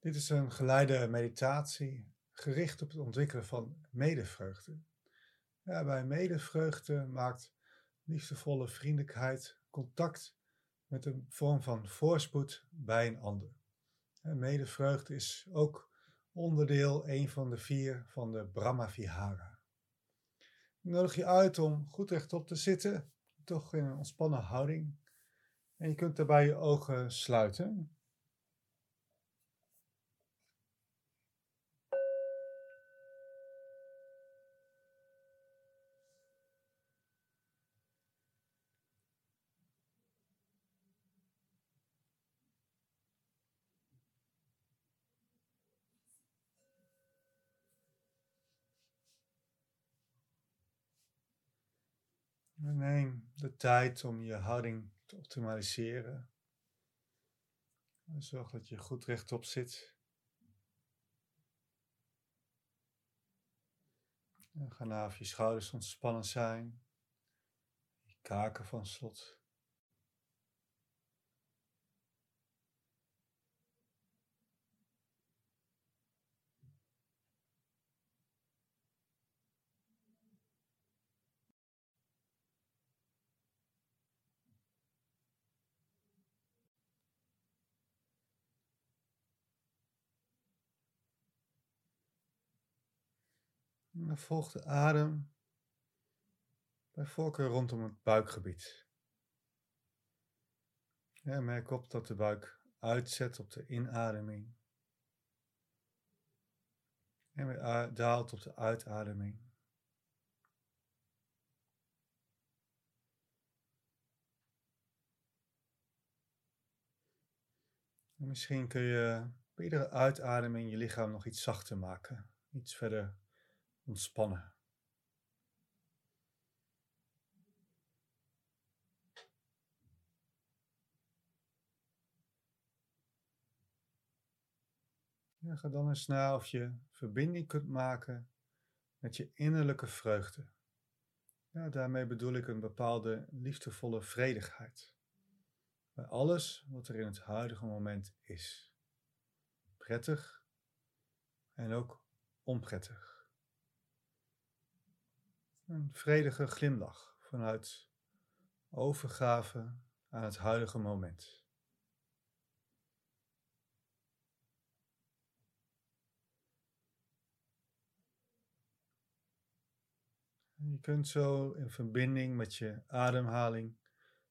Dit is een geleide meditatie gericht op het ontwikkelen van medevreugde. Ja, bij medevreugde maakt liefdevolle vriendelijkheid contact met een vorm van voorspoed bij een ander. medevreugde is ook onderdeel, een van de vier van de Brahma Vihara. Ik nodig je uit om goed rechtop te zitten, toch in een ontspannen houding. En je kunt daarbij je ogen sluiten. Neem de tijd om je houding te optimaliseren. Zorg dat je goed rechtop zit. Ga na of je schouders ontspannen zijn, je kaken van slot. En volg de adem bij voorkeur rondom het buikgebied. Ja, merk op dat de buik uitzet op de inademing. En weer daalt op de uitademing. En misschien kun je bij iedere uitademing je lichaam nog iets zachter maken. Iets verder ontspannen. Ja, ga dan eens na of je verbinding kunt maken met je innerlijke vreugde. Ja, daarmee bedoel ik een bepaalde liefdevolle vredigheid. Bij alles wat er in het huidige moment is. Prettig en ook onprettig. Een vredige glimlach vanuit overgave aan het huidige moment. Je kunt zo in verbinding met je ademhaling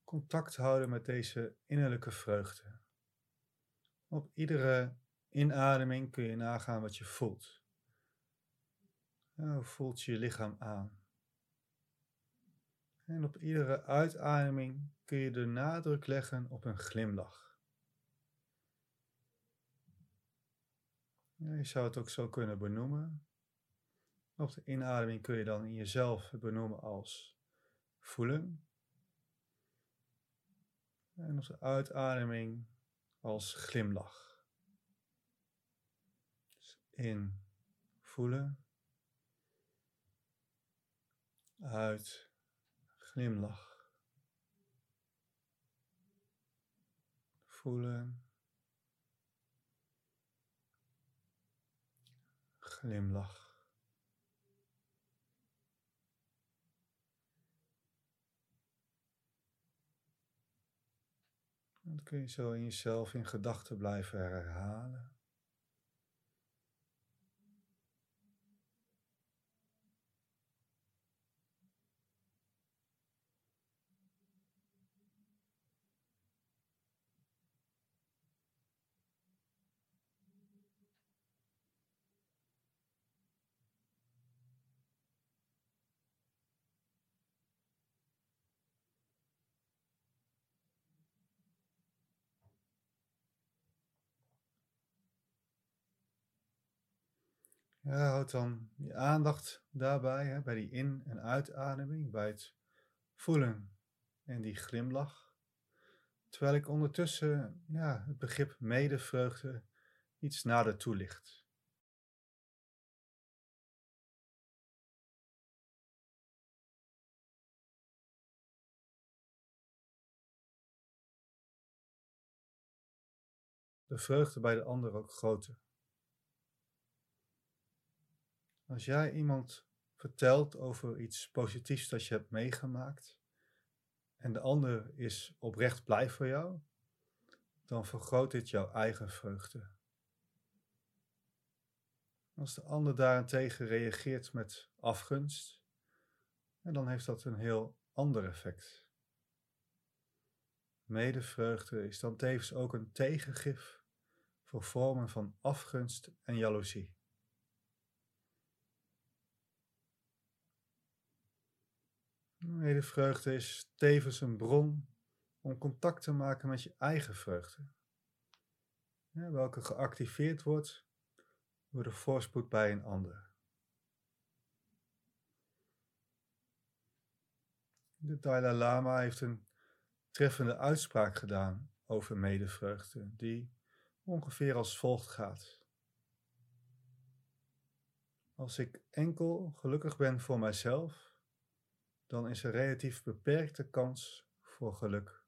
contact houden met deze innerlijke vreugde. Op iedere inademing kun je nagaan wat je voelt. Hoe voelt je je lichaam aan? En op iedere uitademing kun je de nadruk leggen op een glimlach. je zou het ook zo kunnen benoemen. Op de inademing kun je dan in jezelf benoemen als voelen. En op de uitademing als glimlach. Dus in voelen. Uit Glimlach. Voelen. Glimlach. Dat kun je zo in jezelf in gedachten blijven herhalen. Ja, houd dan je aandacht daarbij, hè, bij die in- en uitademing, bij het voelen en die glimlach. Terwijl ik ondertussen ja, het begrip medevreugde iets nader toelicht. de vreugde bij de ander ook groter. Als jij iemand vertelt over iets positiefs dat je hebt meegemaakt en de ander is oprecht blij voor jou, dan vergroot dit jouw eigen vreugde. Als de ander daarentegen reageert met afgunst, dan heeft dat een heel ander effect. Medevreugde is dan tevens ook een tegengif voor vormen van afgunst en jaloezie. Medevreugde is tevens een bron om contact te maken met je eigen vreugde, welke geactiveerd wordt door de voorspoed bij een ander. De Dalai Lama heeft een treffende uitspraak gedaan over medevreugde, die ongeveer als volgt gaat. Als ik enkel gelukkig ben voor mijzelf, dan is er relatief beperkte kans voor geluk.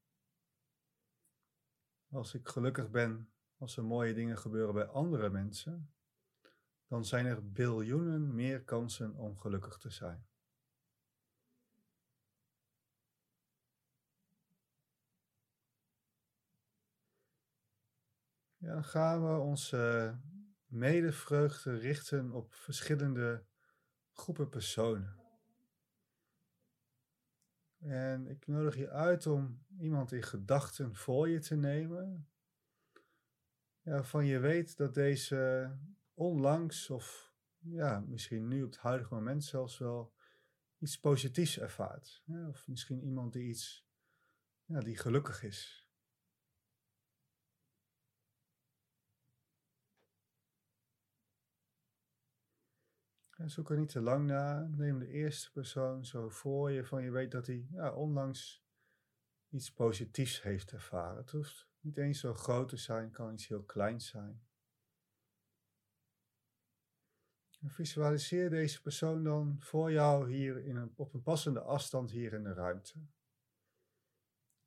Als ik gelukkig ben als er mooie dingen gebeuren bij andere mensen, dan zijn er biljoenen meer kansen om gelukkig te zijn. Ja, dan gaan we onze medevreugde richten op verschillende groepen personen. En ik nodig je uit om iemand in gedachten voor je te nemen. Ja, van je weet dat deze onlangs of ja, misschien nu op het huidige moment zelfs wel iets positiefs ervaart. Of misschien iemand die iets, ja, die gelukkig is. En zoek er niet te lang naar. Neem de eerste persoon zo voor je, van je weet dat hij ja, onlangs iets positiefs heeft ervaren. Het hoeft niet eens zo groot te zijn, kan iets heel kleins zijn. Visualiseer deze persoon dan voor jou hier in een, op een passende afstand hier in de ruimte.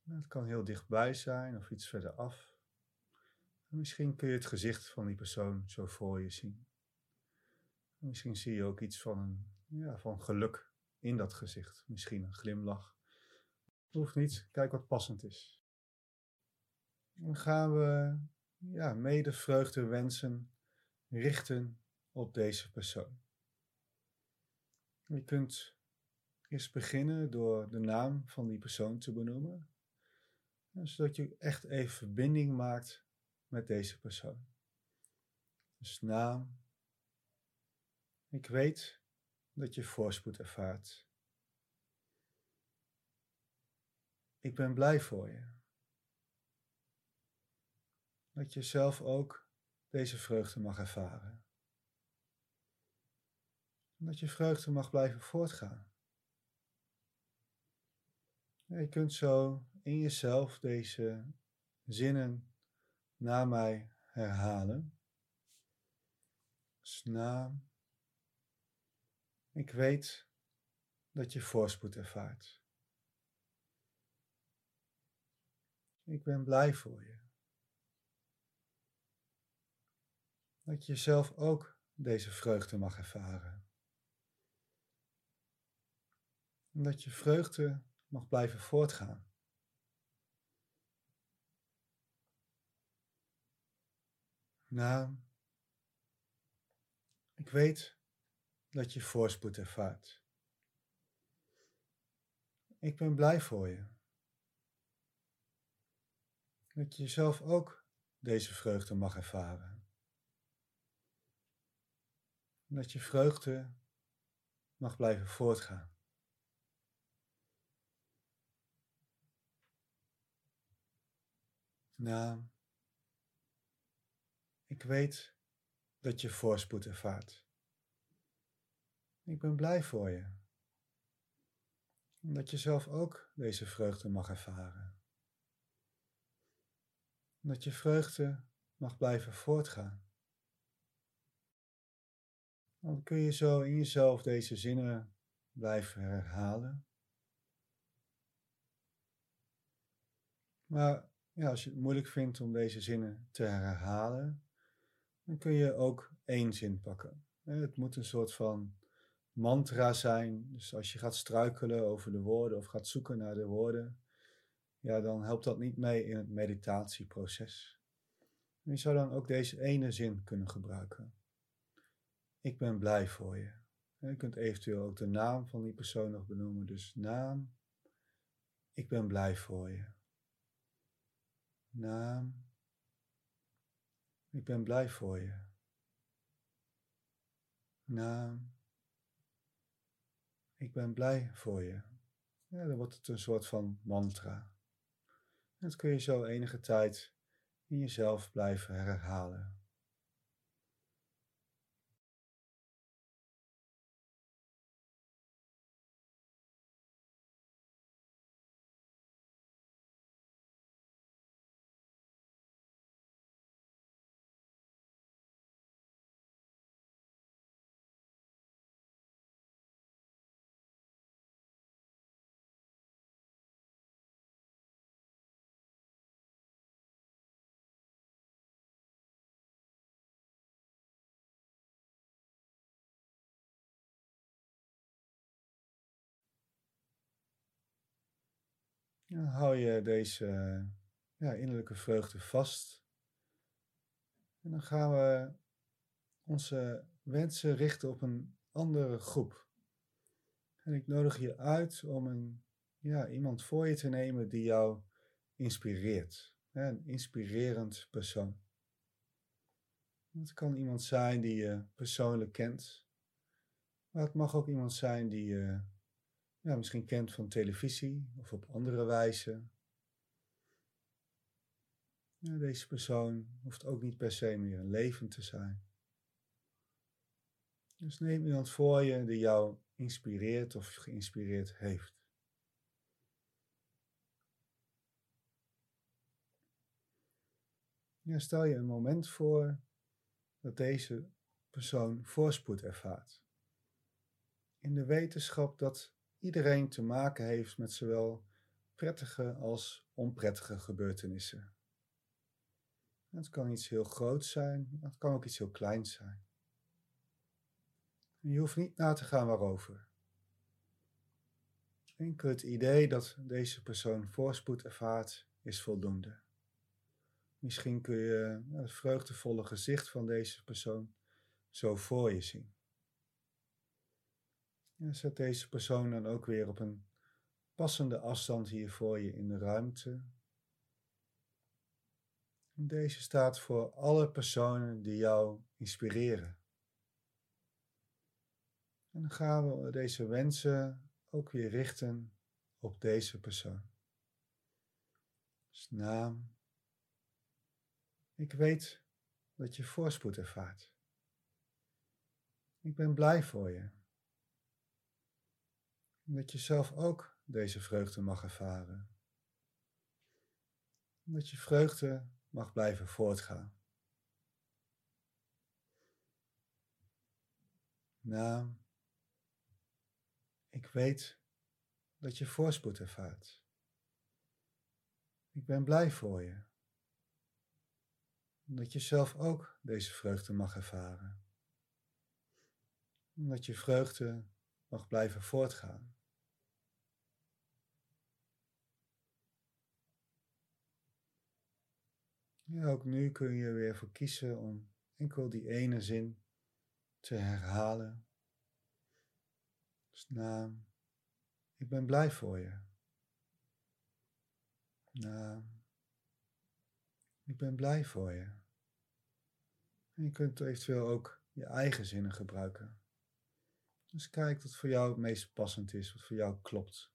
Het kan heel dichtbij zijn of iets verder af. misschien kun je het gezicht van die persoon zo voor je zien. Misschien zie je ook iets van, een, ja, van geluk in dat gezicht. Misschien een glimlach. Hoeft niet, kijk wat passend is. Dan gaan we ja, mede wensen richten op deze persoon. Je kunt eerst beginnen door de naam van die persoon te benoemen, zodat je echt even verbinding maakt met deze persoon. Dus naam, ik weet dat je voorspoed ervaart. Ik ben blij voor je. Dat je zelf ook deze vreugde mag ervaren. dat je vreugde mag blijven voortgaan. Je kunt zo in jezelf deze zinnen na mij herhalen. Snaam. Ik weet dat je voorspoed ervaart. Ik ben blij voor je. Dat je zelf ook deze vreugde mag ervaren. En dat je vreugde mag blijven voortgaan. Nou, ik weet dat je voorspoed ervaart. Ik ben blij voor je. Dat je zelf ook deze vreugde mag ervaren. Dat je vreugde mag blijven voortgaan. Nou, ik weet dat je voorspoed ervaart. Ik ben blij voor je. Dat je zelf ook deze vreugde mag ervaren. Dat je vreugde mag blijven voortgaan. Dan kun je zo in jezelf deze zinnen blijven herhalen. Maar ja, als je het moeilijk vindt om deze zinnen te herhalen, dan kun je ook één zin pakken. Het moet een soort van mantra zijn. Dus als je gaat struikelen over de woorden of gaat zoeken naar de woorden, ja, dan helpt dat niet mee in het meditatieproces. je zou dan ook deze ene zin kunnen gebruiken. Ik ben blij voor je. Je kunt eventueel ook de naam van die persoon nog benoemen. Dus naam. Ik ben blij voor je. Naam. Ik ben blij voor je. Naam. Ik ben blij voor je. Ja, dan wordt het een soort van mantra. Dat kun je zo enige tijd in jezelf blijven herhalen. Dan hou je deze ja, innerlijke vreugde vast. En dan gaan we onze wensen richten op een andere groep. En ik nodig je uit om een, ja, iemand voor je te nemen die jou inspireert. Een inspirerend persoon. Het kan iemand zijn die je persoonlijk kent. Maar het mag ook iemand zijn die ja, misschien kent van televisie of op andere wijze. Ja, deze persoon hoeft ook niet per se meer een te zijn. Dus neem iemand voor je die jou inspireert of geïnspireerd heeft. Stel je een moment voor dat deze persoon voorspoed ervaart. In de wetenschap dat iedereen te maken heeft met zowel prettige als onprettige gebeurtenissen. Het kan iets heel groots zijn, het kan ook iets heel kleins zijn. je hoeft niet na te gaan waarover. Enkel het idee dat deze persoon voorspoed ervaart is voldoende. Misschien kun je het vreugdevolle gezicht van deze persoon zo voor je zien. En zet deze persoon dan ook weer op een passende afstand hier voor je in de ruimte. deze staat voor alle personen die jou inspireren. En dan gaan we deze wensen ook weer richten op deze persoon. Dus naam. Ik weet dat je voorspoed ervaart. Ik ben blij voor je dat je zelf ook deze vreugde mag ervaren. Dat je vreugde mag blijven voortgaan. Naam. Ik weet dat je voorspoed ervaart. Ik ben blij voor je. Dat je zelf ook deze vreugde mag ervaren. Dat je vreugde mag blijven voortgaan. Ook nu kun je weer voor kiezen om enkel die ene zin te herhalen. Dus naam, ik ben blij voor je. Naam, ik ben blij voor je. Je kunt eventueel ook je eigen zinnen gebruiken. Dus kijk wat voor jou het meest passend is, wat voor jou klopt.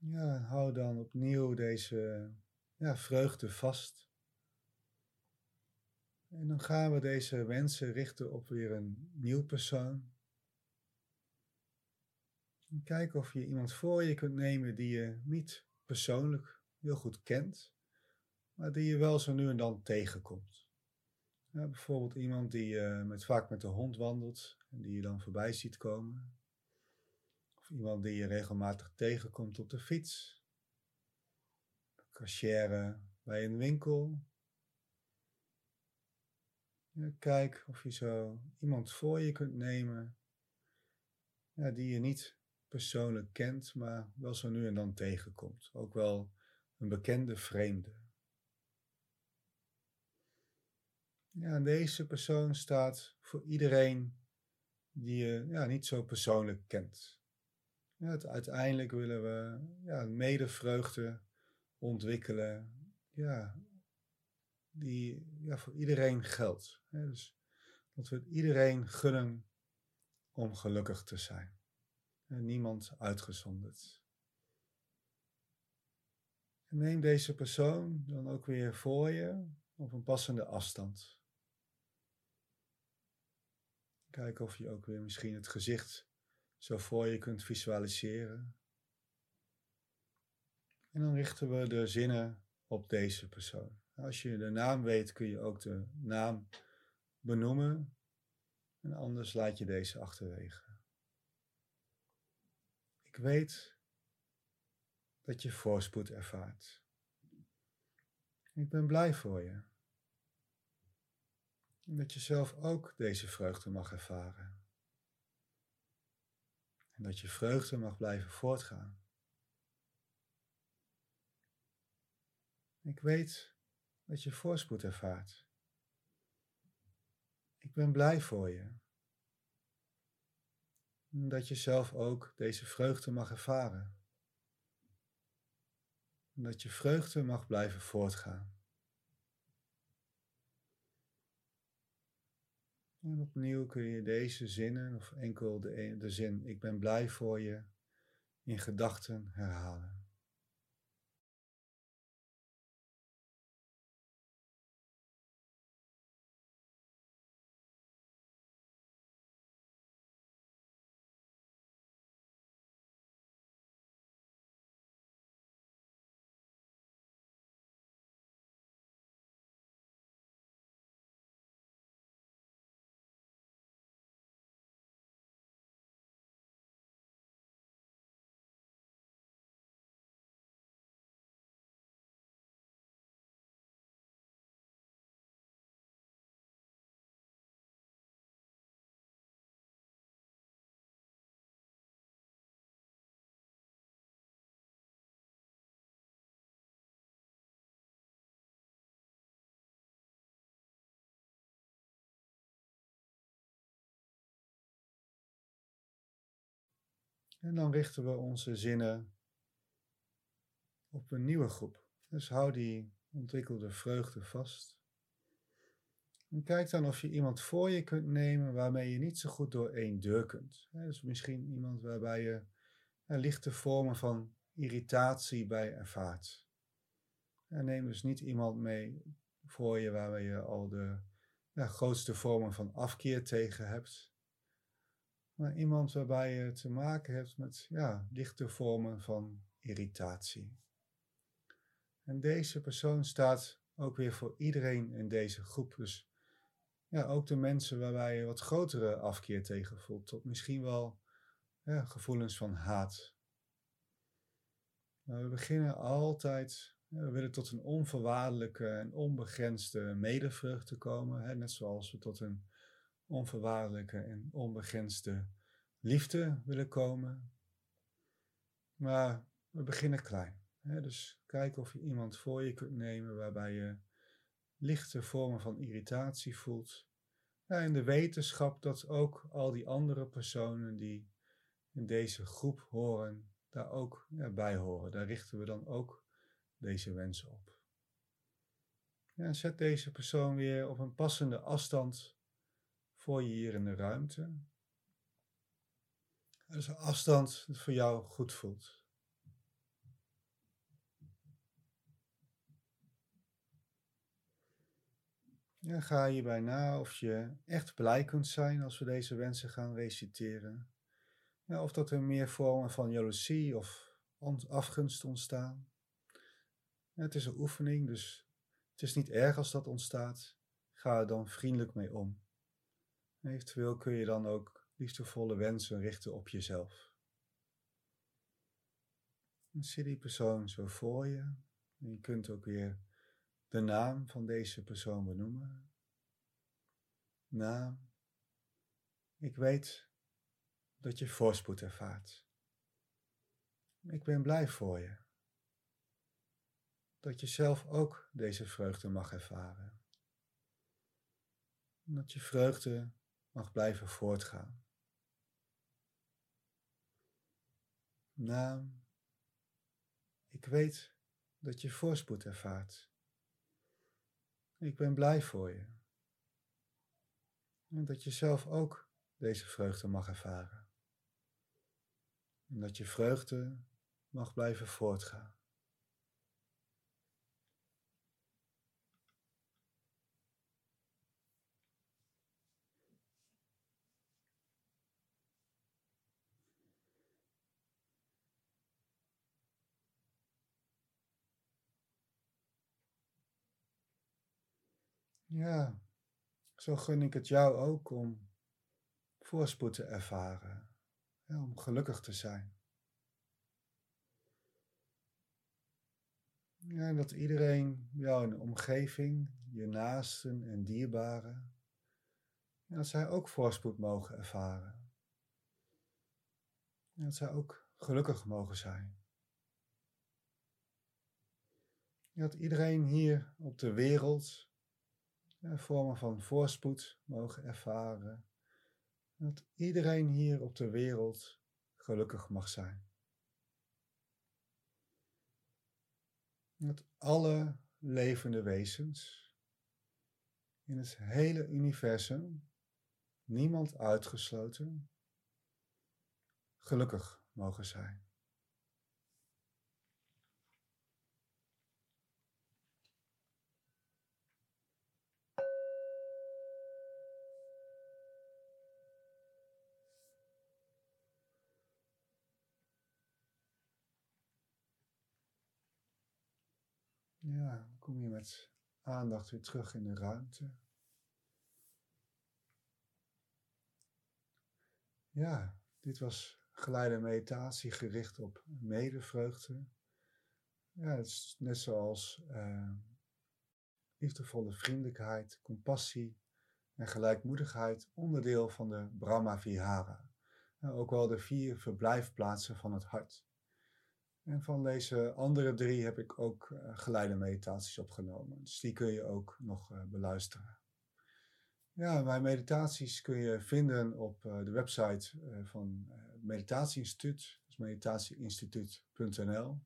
Ja, hou dan opnieuw deze ja, vreugde vast. En dan gaan we deze wensen richten op weer een nieuw persoon. En kijk of je iemand voor je kunt nemen die je niet persoonlijk heel goed kent, maar die je wel zo nu en dan tegenkomt. Ja, bijvoorbeeld iemand die uh, met, vaak met de hond wandelt en die je dan voorbij ziet komen. Iemand die je regelmatig tegenkomt op de fiets. Cashier bij een winkel. Ja, kijk of je zo iemand voor je kunt nemen ja, die je niet persoonlijk kent, maar wel zo nu en dan tegenkomt. Ook wel een bekende vreemde. Ja, deze persoon staat voor iedereen die je ja, niet zo persoonlijk kent. Ja, het, uiteindelijk willen we ja, medevreugde ontwikkelen, ja, die ja, voor iedereen geldt. dus dat we iedereen gunnen om gelukkig te zijn. Niemand uitgezonderd. En neem deze persoon dan ook weer voor je op een passende afstand. Kijk of je ook weer misschien het gezicht zo voor je kunt visualiseren. En dan richten we de zinnen op deze persoon. Als je de naam weet, kun je ook de naam benoemen. En anders laat je deze achterwege. Ik weet dat je voorspoed ervaart. Ik ben blij voor je. En dat je zelf ook deze vreugde mag ervaren. En dat je vreugde mag blijven voortgaan. Ik weet dat je voorspoed ervaart. Ik ben blij voor je. Dat je zelf ook deze vreugde mag ervaren. Dat je vreugde mag blijven voortgaan. En opnieuw kun je deze zinnen, of enkel de, de zin ik ben blij voor je, in gedachten herhalen. En dan richten we onze zinnen op een nieuwe groep. Dus hou die ontwikkelde vreugde vast. En kijk dan of je iemand voor je kunt nemen waarmee je niet zo goed door één deur kunt. Dus misschien iemand waarbij je lichte vormen van irritatie bij ervaart. En neem dus niet iemand mee voor je waarbij je al de ja, grootste vormen van afkeer tegen hebt maar iemand waarbij je te maken hebt met ja, lichte vormen van irritatie. En deze persoon staat ook weer voor iedereen in deze groep. Dus ja, ook de mensen waarbij je wat grotere afkeer tegen voelt, tot misschien wel ja, gevoelens van haat. We beginnen altijd, we willen tot een onvoorwaardelijke en onbegrensde medevrucht te komen, hè, net zoals we tot een onvoorwaardelijke en onbegrensde liefde willen komen. Maar we beginnen klein. Hè? Dus kijk of je iemand voor je kunt nemen waarbij je lichte vormen van irritatie voelt. Ja, in de wetenschap dat ook al die andere personen die in deze groep horen, daar ook bij horen. Daar richten we dan ook deze wensen op. Ja, zet deze persoon weer op een passende afstand voor je hier in de ruimte. Dus een afstand dat voor jou goed voelt. Ga je bijna of je echt blij kunt zijn als we deze wensen gaan reciteren. Of dat er meer vormen van jaloezie of afgunst ontstaan. Het is een oefening, dus het is niet erg als dat ontstaat. Ga er dan vriendelijk mee om. Eventueel kun je dan ook liefdevolle wensen richten op jezelf. En zie die persoon zo voor je. Je kunt ook weer de naam van deze persoon benoemen. Naam. Ik weet dat je voorspoed ervaart. Ik ben blij voor je. Dat je zelf ook deze vreugde mag ervaren. En dat je vreugde mag blijven voortgaan. Naam. Ik weet dat je voorspoed ervaart. Ik ben blij voor je. En dat je zelf ook deze vreugde mag ervaren. En dat je vreugde mag blijven voortgaan. Ja, zo gun ik het jou ook om voorspoed te ervaren, om gelukkig te zijn. Ja, en dat iedereen jou in de omgeving, je naasten en dierbaren, ja, dat zij ook voorspoed mogen ervaren. En dat zij ook gelukkig mogen zijn. Ja, dat iedereen hier op de wereld vormen van voorspoed mogen ervaren. Dat iedereen hier op de wereld gelukkig mag zijn. Dat alle levende wezens in het hele universum, niemand uitgesloten, gelukkig mogen zijn. Ja, kom je met aandacht weer terug in de ruimte. Ja, dit was geleide meditatie gericht op medevreugde. Ja, het is net zoals uh, liefdevolle vriendelijkheid, compassie en gelijkmoedigheid onderdeel van de Brahma Vihara. ook wel de vier verblijfplaatsen van het hart. En van deze andere drie heb ik ook uh, geleide meditaties opgenomen. Dus die kun je ook nog uh, beluisteren. Ja, mijn meditaties kun je vinden op uh, de website van het Meditatieinstituut. Dus meditatieinstituut.nl